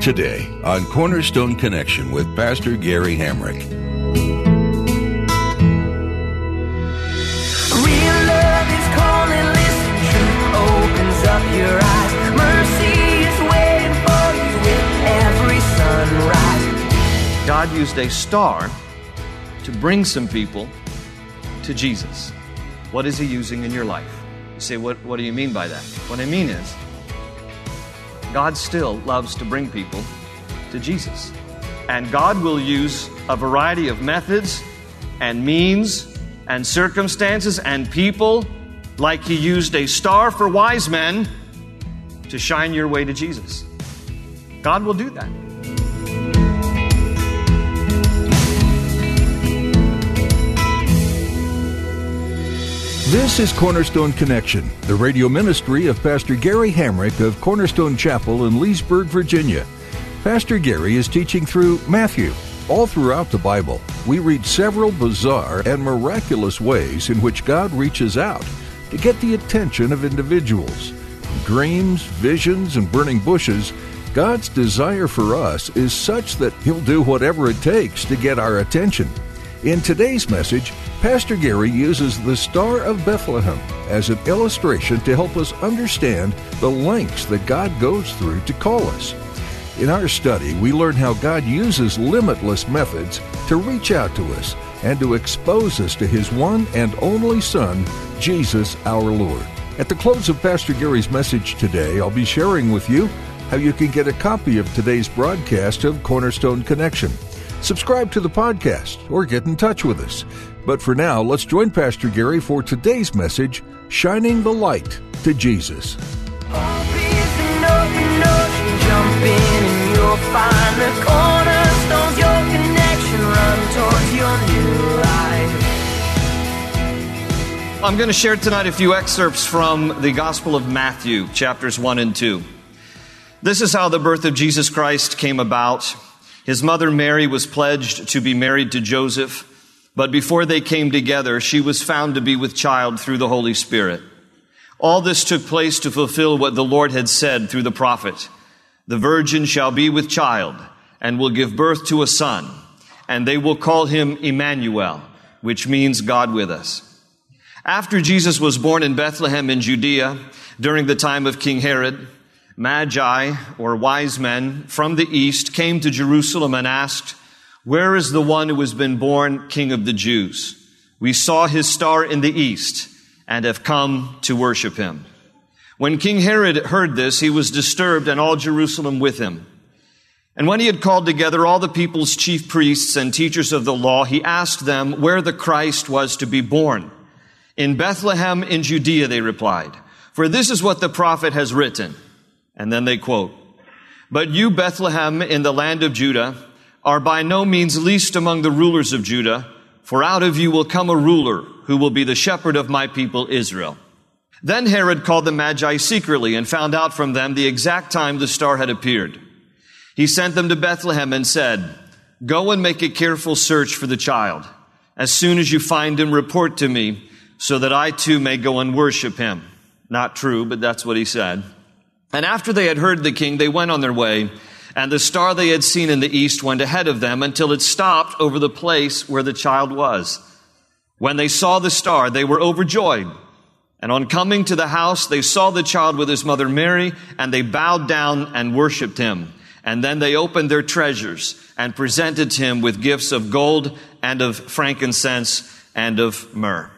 Today on Cornerstone Connection with Pastor Gary Hamrick. Real love is calling, listen, truth opens up your eyes. Mercy is waiting for you with every sunrise. God used a star to bring some people to Jesus. What is He using in your life? You say, what, what do you mean by that? What I mean is, God still loves to bring people to Jesus. And God will use a variety of methods and means and circumstances and people, like He used a star for wise men to shine your way to Jesus. God will do that. This is Cornerstone Connection, the radio ministry of Pastor Gary Hamrick of Cornerstone Chapel in Leesburg, Virginia. Pastor Gary is teaching through Matthew. All throughout the Bible, we read several bizarre and miraculous ways in which God reaches out to get the attention of individuals. Dreams, visions, and burning bushes, God's desire for us is such that He'll do whatever it takes to get our attention. In today's message, Pastor Gary uses the Star of Bethlehem as an illustration to help us understand the lengths that God goes through to call us. In our study, we learn how God uses limitless methods to reach out to us and to expose us to His one and only Son, Jesus our Lord. At the close of Pastor Gary's message today, I'll be sharing with you how you can get a copy of today's broadcast of Cornerstone Connection. Subscribe to the podcast or get in touch with us. But for now, let's join Pastor Gary for today's message Shining the Light to Jesus. Hope is an open ocean, jump in and you'll find the cornerstones, your connection, run towards your new life. I'm going to share tonight a few excerpts from the Gospel of Matthew, chapters 1 and 2. This is how the birth of Jesus Christ came about. His mother Mary was pledged to be married to Joseph, but before they came together, she was found to be with child through the Holy Spirit. All this took place to fulfill what the Lord had said through the prophet. The virgin shall be with child and will give birth to a son, and they will call him Emmanuel, which means God with us. After Jesus was born in Bethlehem in Judea during the time of King Herod, Magi, or wise men from the east, came to Jerusalem and asked, Where is the one who has been born King of the Jews? We saw his star in the east and have come to worship him. When King Herod heard this, he was disturbed and all Jerusalem with him. And when he had called together all the people's chief priests and teachers of the law, he asked them where the Christ was to be born. In Bethlehem in Judea, they replied, for this is what the prophet has written. And then they quote, But you, Bethlehem, in the land of Judah, are by no means least among the rulers of Judah, for out of you will come a ruler who will be the shepherd of my people Israel. Then Herod called the Magi secretly and found out from them the exact time the star had appeared. He sent them to Bethlehem and said, Go and make a careful search for the child. As soon as you find him, report to me so that I too may go and worship him. Not true, but that's what he said. And after they had heard the king, they went on their way, and the star they had seen in the east went ahead of them until it stopped over the place where the child was. When they saw the star, they were overjoyed. And on coming to the house, they saw the child with his mother Mary, and they bowed down and worshiped him. And then they opened their treasures and presented him with gifts of gold and of frankincense and of myrrh.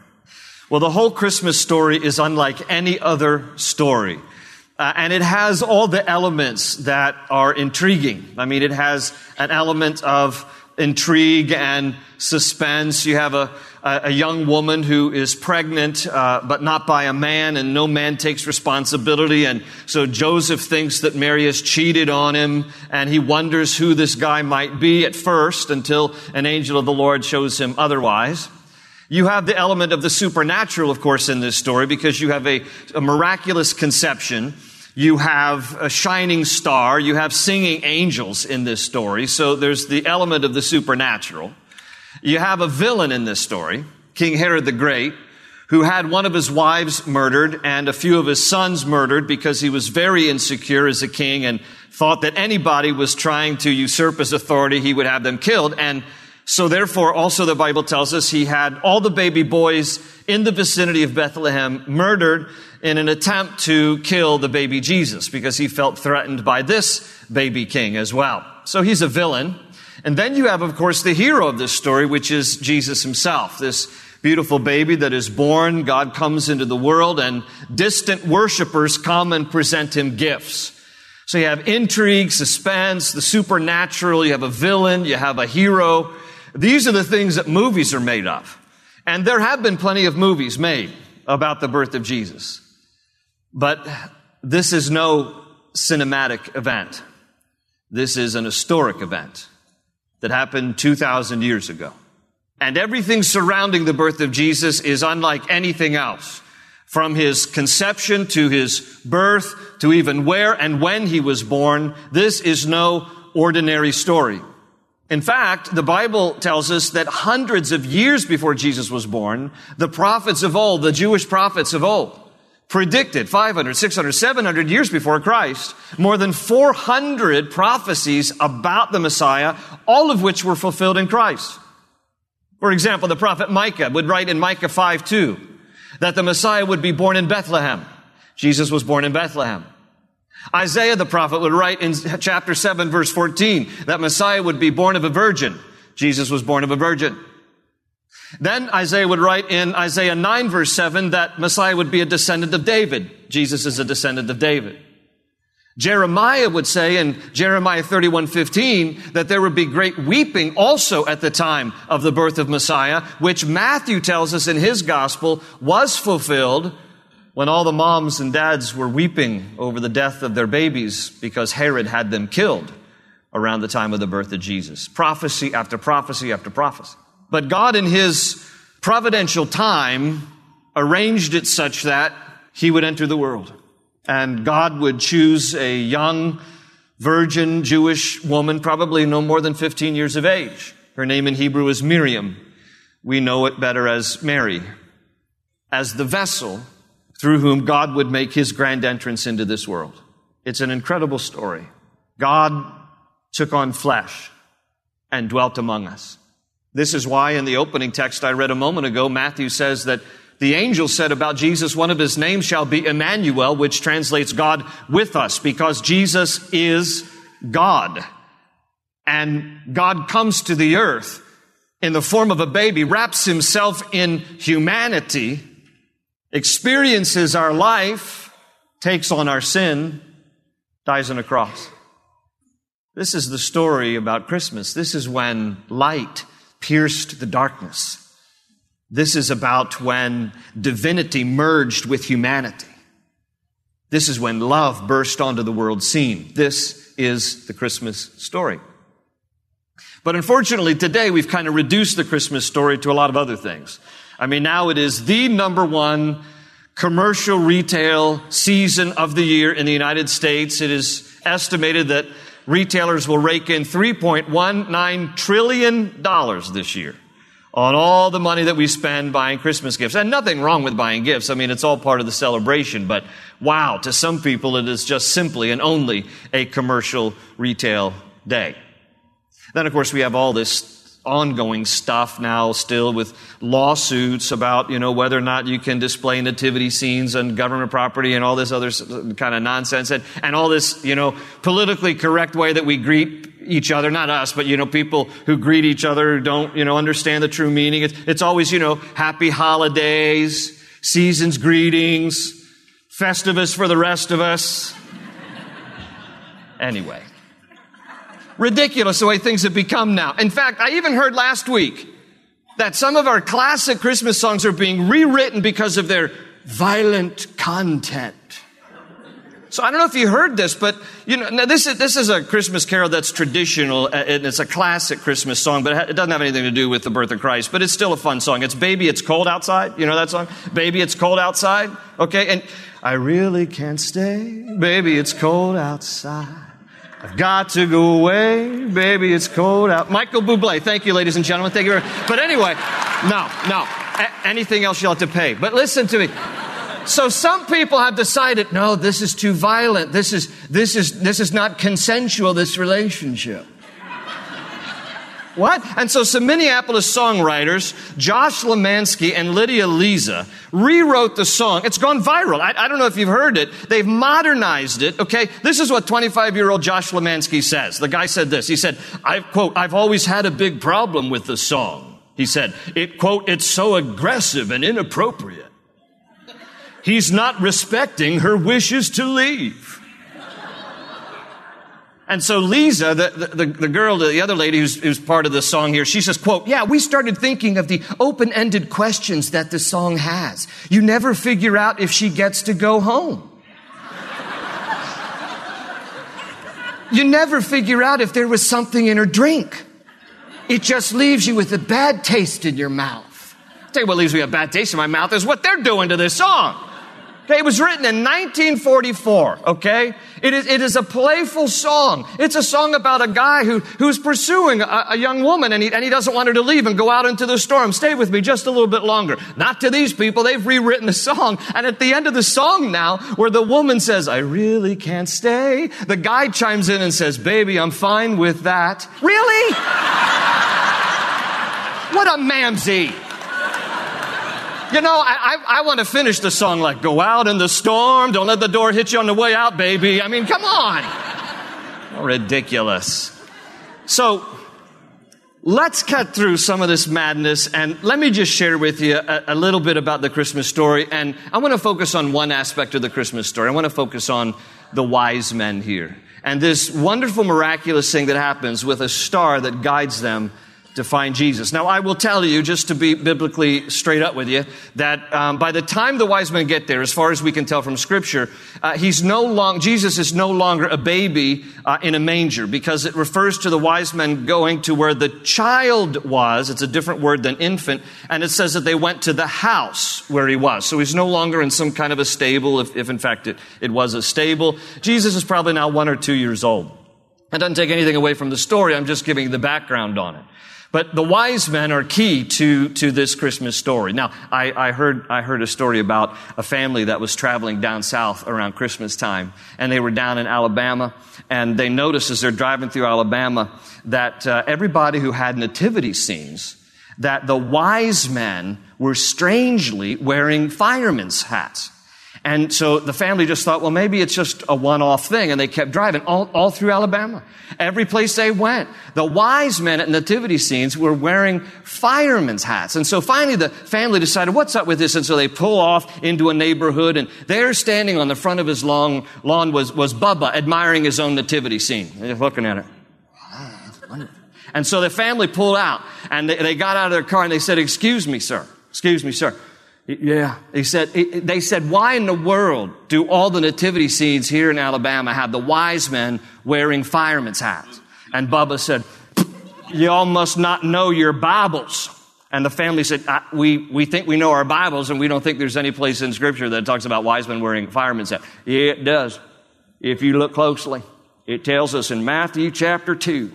Well, the whole Christmas story is unlike any other story. Uh, and it has all the elements that are intriguing. I mean, it has an element of intrigue and suspense. You have a, a young woman who is pregnant, uh, but not by a man, and no man takes responsibility. And so Joseph thinks that Mary has cheated on him, and he wonders who this guy might be at first until an angel of the Lord shows him otherwise. You have the element of the supernatural, of course, in this story because you have a, a, miraculous conception. You have a shining star. You have singing angels in this story. So there's the element of the supernatural. You have a villain in this story, King Herod the Great, who had one of his wives murdered and a few of his sons murdered because he was very insecure as a king and thought that anybody was trying to usurp his authority, he would have them killed. And so therefore, also the Bible tells us he had all the baby boys in the vicinity of Bethlehem murdered in an attempt to kill the baby Jesus because he felt threatened by this baby king as well. So he's a villain. And then you have, of course, the hero of this story, which is Jesus himself. This beautiful baby that is born, God comes into the world and distant worshipers come and present him gifts. So you have intrigue, suspense, the supernatural, you have a villain, you have a hero. These are the things that movies are made of. And there have been plenty of movies made about the birth of Jesus. But this is no cinematic event. This is an historic event that happened 2,000 years ago. And everything surrounding the birth of Jesus is unlike anything else. From his conception to his birth to even where and when he was born, this is no ordinary story. In fact, the Bible tells us that hundreds of years before Jesus was born, the prophets of old, the Jewish prophets of old, predicted 500, 600, 700 years before Christ, more than 400 prophecies about the Messiah, all of which were fulfilled in Christ. For example, the prophet Micah would write in Micah 5 2 that the Messiah would be born in Bethlehem. Jesus was born in Bethlehem. Isaiah the prophet would write in chapter 7 verse 14 that Messiah would be born of a virgin. Jesus was born of a virgin. Then Isaiah would write in Isaiah 9 verse 7 that Messiah would be a descendant of David. Jesus is a descendant of David. Jeremiah would say in Jeremiah 31:15 that there would be great weeping also at the time of the birth of Messiah, which Matthew tells us in his gospel was fulfilled when all the moms and dads were weeping over the death of their babies because Herod had them killed around the time of the birth of Jesus. Prophecy after prophecy after prophecy. But God in his providential time arranged it such that he would enter the world. And God would choose a young, virgin Jewish woman, probably no more than 15 years of age. Her name in Hebrew is Miriam. We know it better as Mary, as the vessel through whom God would make his grand entrance into this world. It's an incredible story. God took on flesh and dwelt among us. This is why in the opening text I read a moment ago, Matthew says that the angel said about Jesus, one of his names shall be Emmanuel, which translates God with us, because Jesus is God. And God comes to the earth in the form of a baby, wraps himself in humanity, experiences our life, takes on our sin, dies on a cross. This is the story about Christmas. This is when light pierced the darkness. This is about when divinity merged with humanity. This is when love burst onto the world scene. This is the Christmas story. But unfortunately, today we've kind of reduced the Christmas story to a lot of other things. I mean, now it is the number one commercial retail season of the year in the United States. It is estimated that retailers will rake in $3.19 trillion this year on all the money that we spend buying Christmas gifts. And nothing wrong with buying gifts. I mean, it's all part of the celebration. But wow, to some people, it is just simply and only a commercial retail day. Then, of course, we have all this ongoing stuff now still with lawsuits about, you know, whether or not you can display nativity scenes on government property and all this other kind of nonsense and, and all this, you know, politically correct way that we greet each other, not us, but, you know, people who greet each other don't, you know, understand the true meaning. It's, it's always, you know, happy holidays, seasons greetings, Festivus for the rest of us. anyway. Ridiculous the way things have become now. In fact, I even heard last week that some of our classic Christmas songs are being rewritten because of their violent content. So I don't know if you heard this, but you know, now this is, this is a Christmas carol that's traditional, uh, and it's a classic Christmas song, but it doesn't have anything to do with the birth of Christ, but it's still a fun song. It's Baby, It's Cold Outside. You know that song? Baby, It's Cold Outside. Okay. And I really can't stay. Baby, it's cold outside. I've got to go away, baby. It's cold out. Michael Bublé. Thank you, ladies and gentlemen. Thank you. Very, but anyway, no, no. A- anything else you'll have to pay. But listen to me. So some people have decided, no, this is too violent. This is, this is, this is not consensual, this relationship. What? And so some Minneapolis songwriters, Josh Lemanski and Lydia Liza, rewrote the song. It's gone viral. I, I, don't know if you've heard it. They've modernized it. Okay. This is what 25 year old Josh Lemanski says. The guy said this. He said, I quote, I've always had a big problem with the song. He said, it quote, it's so aggressive and inappropriate. He's not respecting her wishes to leave. And so Lisa, the, the, the, girl, the other lady who's, who's part of the song here, she says, quote, yeah, we started thinking of the open-ended questions that the song has. You never figure out if she gets to go home. you never figure out if there was something in her drink. It just leaves you with a bad taste in your mouth. I'll tell you what leaves me a bad taste in my mouth is what they're doing to this song. Okay, it was written in 1944, okay? It is, it is a playful song. It's a song about a guy who, who's pursuing a, a young woman and he, and he doesn't want her to leave and go out into the storm. Stay with me just a little bit longer. Not to these people. They've rewritten the song. And at the end of the song now, where the woman says, I really can't stay, the guy chimes in and says, baby, I'm fine with that. Really? what a mamsy. You know, I, I, I want to finish the song like, go out in the storm, don't let the door hit you on the way out, baby. I mean, come on. ridiculous. So, let's cut through some of this madness and let me just share with you a, a little bit about the Christmas story. And I want to focus on one aspect of the Christmas story. I want to focus on the wise men here and this wonderful, miraculous thing that happens with a star that guides them to find Jesus. Now, I will tell you, just to be biblically straight up with you, that um, by the time the wise men get there, as far as we can tell from Scripture, uh, he's no long Jesus is no longer a baby uh, in a manger because it refers to the wise men going to where the child was. It's a different word than infant, and it says that they went to the house where he was. So he's no longer in some kind of a stable, if, if in fact it, it was a stable. Jesus is probably now one or two years old. That doesn't take anything away from the story. I'm just giving the background on it. But the wise men are key to, to this Christmas story. Now, I, I, heard, I heard a story about a family that was traveling down south around Christmas time, and they were down in Alabama, and they noticed as they're driving through Alabama that uh, everybody who had nativity scenes, that the wise men were strangely wearing firemen's hats. And so the family just thought, well, maybe it's just a one-off thing. And they kept driving all, all through Alabama. Every place they went. The wise men at nativity scenes were wearing firemen's hats. And so finally the family decided, what's up with this? And so they pull off into a neighborhood and there standing on the front of his long lawn was, was Bubba admiring his own nativity scene. They're looking at it. And so the family pulled out and they, they got out of their car and they said, excuse me, sir. Excuse me, sir. Yeah. He said, they said, why in the world do all the nativity scenes here in Alabama have the wise men wearing firemen's hats? And Bubba said, y'all must not know your Bibles. And the family said, we, we think we know our Bibles and we don't think there's any place in scripture that talks about wise men wearing firemen's hats. Yeah, it does. If you look closely, it tells us in Matthew chapter 2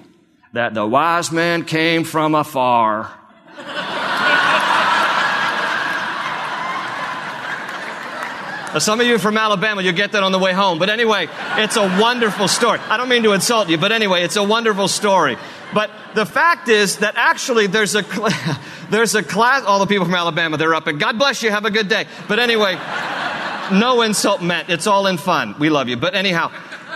that the wise men came from afar. Some of you from Alabama, you'll get that on the way home. But anyway, it's a wonderful story. I don't mean to insult you, but anyway, it's a wonderful story. But the fact is that actually there's a, there's a class, all the people from Alabama, they're up and God bless you, have a good day. But anyway, no insult meant. It's all in fun. We love you. But anyhow,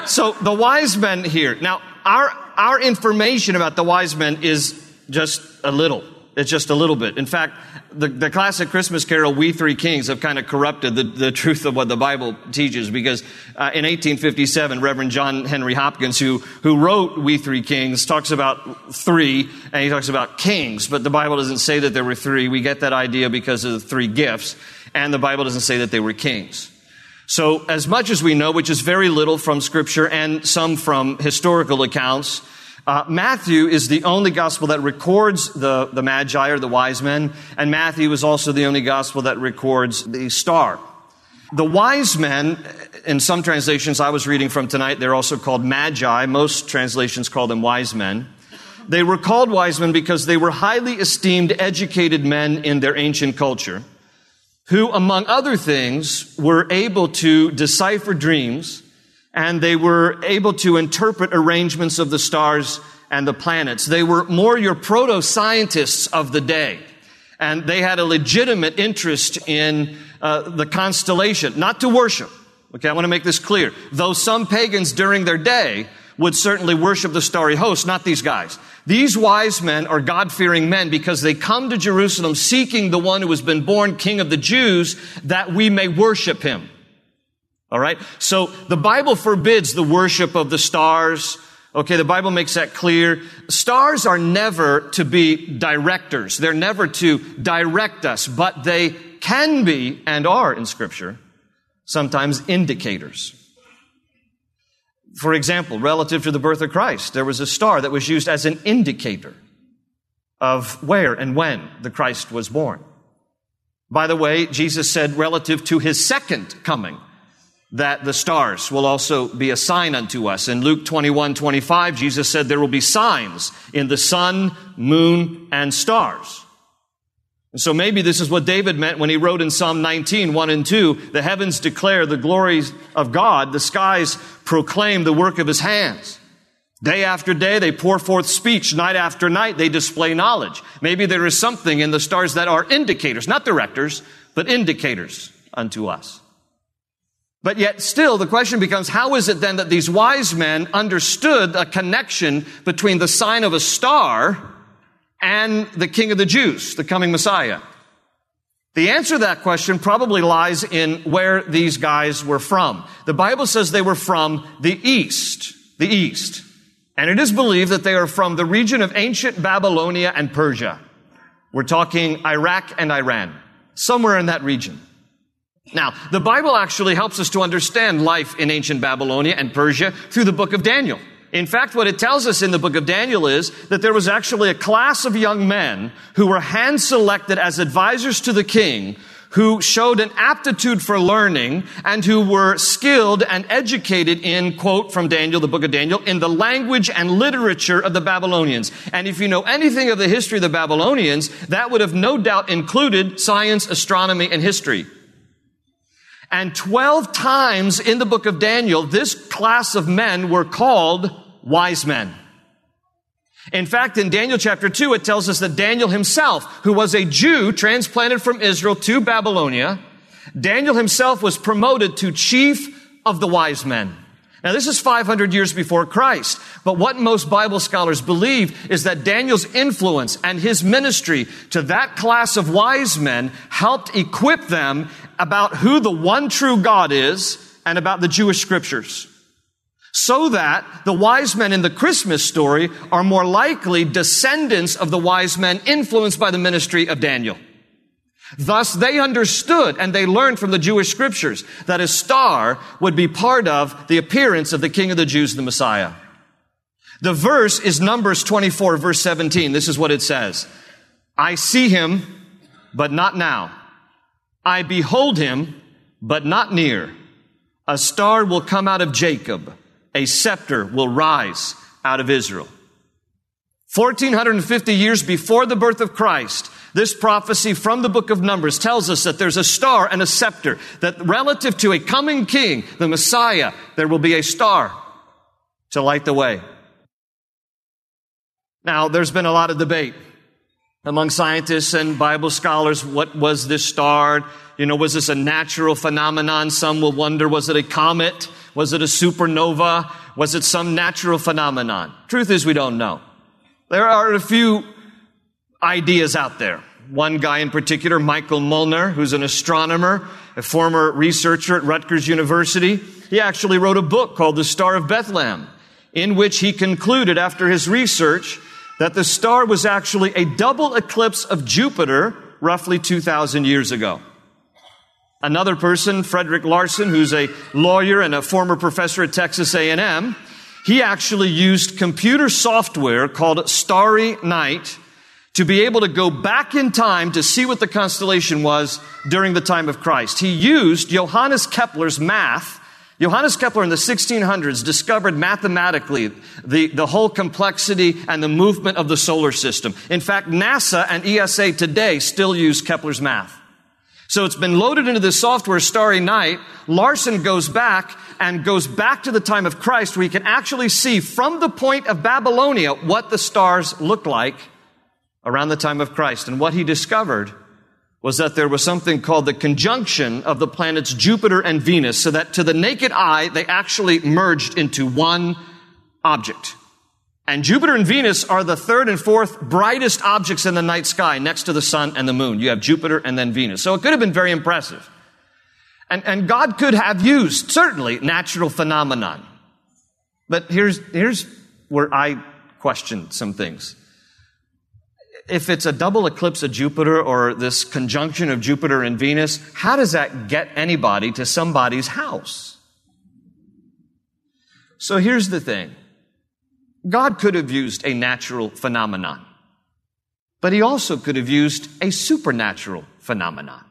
so the wise men here. Now, our, our information about the wise men is just a little. It's just a little bit. In fact, the, the classic Christmas carol, We Three Kings, have kind of corrupted the, the truth of what the Bible teaches because uh, in 1857, Reverend John Henry Hopkins, who, who wrote We Three Kings, talks about three and he talks about kings, but the Bible doesn't say that there were three. We get that idea because of the three gifts, and the Bible doesn't say that they were kings. So, as much as we know, which is very little from Scripture and some from historical accounts, uh, Matthew is the only gospel that records the, the Magi or the wise men, and Matthew is also the only gospel that records the star. The wise men, in some translations I was reading from tonight, they're also called Magi. Most translations call them wise men. they were called wise men because they were highly esteemed, educated men in their ancient culture, who, among other things, were able to decipher dreams and they were able to interpret arrangements of the stars and the planets. They were more your proto scientists of the day. And they had a legitimate interest in uh, the constellation, not to worship. Okay, I want to make this clear. Though some pagans during their day would certainly worship the starry host, not these guys. These wise men are God fearing men because they come to Jerusalem seeking the one who has been born king of the Jews that we may worship him. All right? So the Bible forbids the worship of the stars. Okay, the Bible makes that clear. Stars are never to be directors. They're never to direct us, but they can be and are in scripture sometimes indicators. For example, relative to the birth of Christ, there was a star that was used as an indicator of where and when the Christ was born. By the way, Jesus said relative to his second coming, that the stars will also be a sign unto us. In Luke 21, 25, Jesus said there will be signs in the sun, moon, and stars. And so maybe this is what David meant when he wrote in Psalm 19, 1 and 2, the heavens declare the glories of God, the skies proclaim the work of his hands. Day after day, they pour forth speech. Night after night, they display knowledge. Maybe there is something in the stars that are indicators, not directors, but indicators unto us. But yet still the question becomes, how is it then that these wise men understood a connection between the sign of a star and the king of the Jews, the coming Messiah? The answer to that question probably lies in where these guys were from. The Bible says they were from the east, the east. And it is believed that they are from the region of ancient Babylonia and Persia. We're talking Iraq and Iran, somewhere in that region. Now, the Bible actually helps us to understand life in ancient Babylonia and Persia through the book of Daniel. In fact, what it tells us in the book of Daniel is that there was actually a class of young men who were hand selected as advisors to the king who showed an aptitude for learning and who were skilled and educated in, quote from Daniel, the book of Daniel, in the language and literature of the Babylonians. And if you know anything of the history of the Babylonians, that would have no doubt included science, astronomy, and history. And 12 times in the book of Daniel, this class of men were called wise men. In fact, in Daniel chapter 2, it tells us that Daniel himself, who was a Jew transplanted from Israel to Babylonia, Daniel himself was promoted to chief of the wise men. Now, this is 500 years before Christ. But what most Bible scholars believe is that Daniel's influence and his ministry to that class of wise men helped equip them about who the one true God is and about the Jewish scriptures. So that the wise men in the Christmas story are more likely descendants of the wise men influenced by the ministry of Daniel. Thus, they understood and they learned from the Jewish scriptures that a star would be part of the appearance of the King of the Jews, the Messiah. The verse is Numbers 24, verse 17. This is what it says. I see him, but not now. I behold him, but not near. A star will come out of Jacob. A scepter will rise out of Israel. 1450 years before the birth of Christ, this prophecy from the book of Numbers tells us that there's a star and a scepter, that relative to a coming king, the Messiah, there will be a star to light the way. Now, there's been a lot of debate among scientists and Bible scholars. What was this star? You know, was this a natural phenomenon? Some will wonder, was it a comet? Was it a supernova? Was it some natural phenomenon? Truth is, we don't know. There are a few ideas out there. One guy in particular, Michael Molnar, who's an astronomer, a former researcher at Rutgers University, he actually wrote a book called The Star of Bethlehem, in which he concluded after his research that the star was actually a double eclipse of Jupiter roughly 2,000 years ago. Another person, Frederick Larson, who's a lawyer and a former professor at Texas A&M, he actually used computer software called Starry Night to be able to go back in time to see what the constellation was during the time of Christ. He used Johannes Kepler's math Johannes Kepler in the 1600s discovered mathematically the, the whole complexity and the movement of the solar system. In fact, NASA and ESA today still use Kepler's math. So it's been loaded into this software, Starry Night. Larson goes back and goes back to the time of Christ where he can actually see from the point of Babylonia what the stars looked like around the time of Christ. And what he discovered was that there was something called the conjunction of the planets Jupiter and Venus, so that to the naked eye, they actually merged into one object. And Jupiter and Venus are the third and fourth brightest objects in the night sky next to the sun and the moon. You have Jupiter and then Venus. So it could have been very impressive. And, and God could have used, certainly, natural phenomenon. But here's, here's where I question some things if it's a double eclipse of Jupiter or this conjunction of Jupiter and Venus, how does that get anybody to somebody's house? So here's the thing. God could have used a natural phenomenon, but he also could have used a supernatural phenomenon.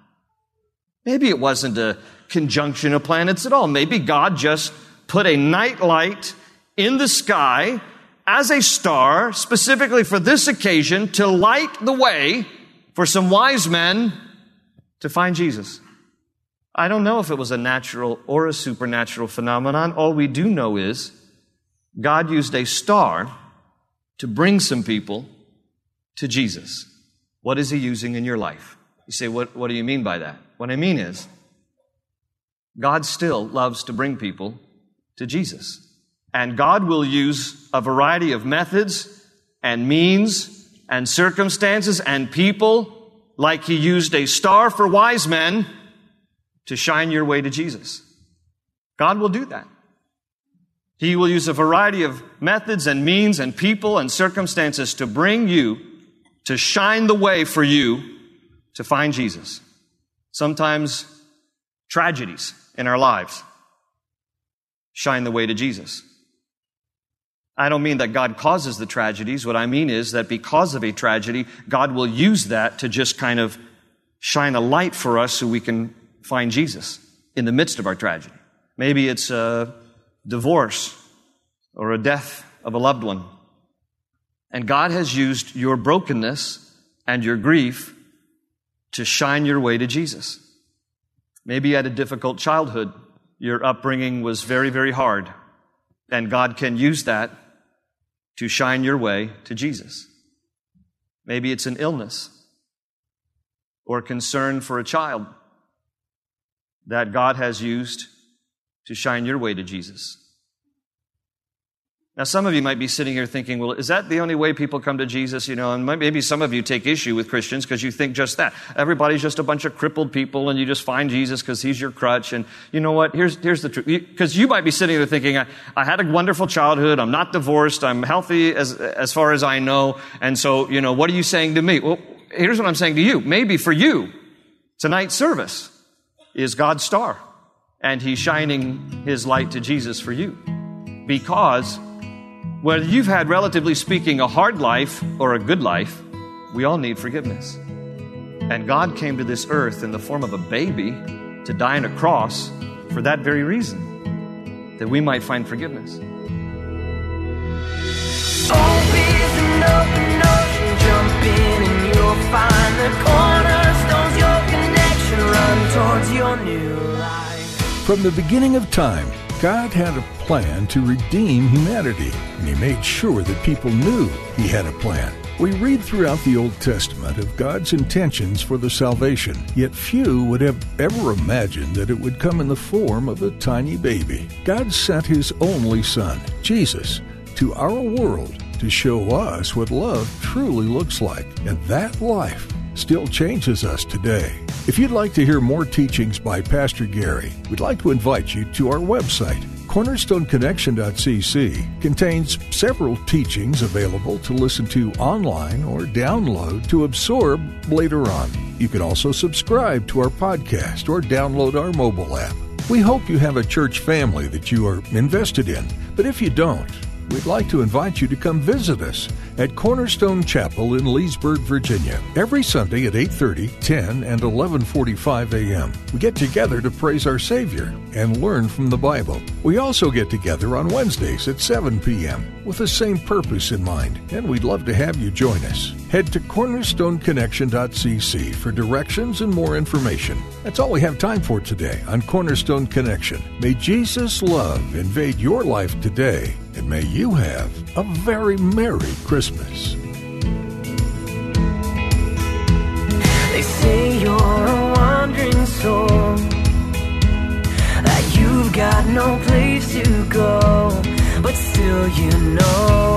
Maybe it wasn't a conjunction of planets at all. Maybe God just put a night light in the sky as a star specifically for this occasion to light the way for some wise men to find Jesus. I don't know if it was a natural or a supernatural phenomenon. All we do know is God used a star to bring some people to Jesus. What is He using in your life? You say, what, what do you mean by that? What I mean is, God still loves to bring people to Jesus. And God will use a variety of methods and means and circumstances and people, like He used a star for wise men to shine your way to Jesus. God will do that. He will use a variety of methods and means and people and circumstances to bring you, to shine the way for you to find Jesus. Sometimes tragedies in our lives shine the way to Jesus. I don't mean that God causes the tragedies. What I mean is that because of a tragedy, God will use that to just kind of shine a light for us so we can find Jesus in the midst of our tragedy. Maybe it's a divorce or a death of a loved one. And God has used your brokenness and your grief to shine your way to Jesus. Maybe you had a difficult childhood. Your upbringing was very, very hard. And God can use that to shine your way to Jesus. Maybe it's an illness or concern for a child that God has used to shine your way to Jesus. Now, some of you might be sitting here thinking, well, is that the only way people come to Jesus? You know, and maybe some of you take issue with Christians because you think just that. Everybody's just a bunch of crippled people and you just find Jesus because he's your crutch. And you know what? Here's, here's the truth. Because you might be sitting there thinking, I, I had a wonderful childhood. I'm not divorced. I'm healthy as, as far as I know. And so, you know, what are you saying to me? Well, here's what I'm saying to you. Maybe for you, tonight's service is God's star and he's shining his light to Jesus for you because whether you've had, relatively speaking, a hard life or a good life, we all need forgiveness. And God came to this earth in the form of a baby to die on a cross for that very reason, that we might find forgiveness. From the beginning of time, God had a plan to redeem humanity, and He made sure that people knew He had a plan. We read throughout the Old Testament of God's intentions for the salvation, yet few would have ever imagined that it would come in the form of a tiny baby. God sent His only Son, Jesus, to our world to show us what love truly looks like, and that life still changes us today. If you'd like to hear more teachings by Pastor Gary, we'd like to invite you to our website. CornerstoneConnection.cc contains several teachings available to listen to online or download to absorb later on. You can also subscribe to our podcast or download our mobile app. We hope you have a church family that you are invested in, but if you don't, we'd like to invite you to come visit us at Cornerstone Chapel in Leesburg, Virginia, every Sunday at 8:30, 10, and 11:45 a.m. We get together to praise our Savior and learn from the Bible. We also get together on Wednesdays at 7 p.m. with the same purpose in mind, and we'd love to have you join us. Head to cornerstoneconnection.cc for directions and more information. That's all we have time for today on Cornerstone Connection. May Jesus' love invade your life today, and may you have a very Merry Christmas. They say you're a wandering soul, that you've got no place to go, but still you know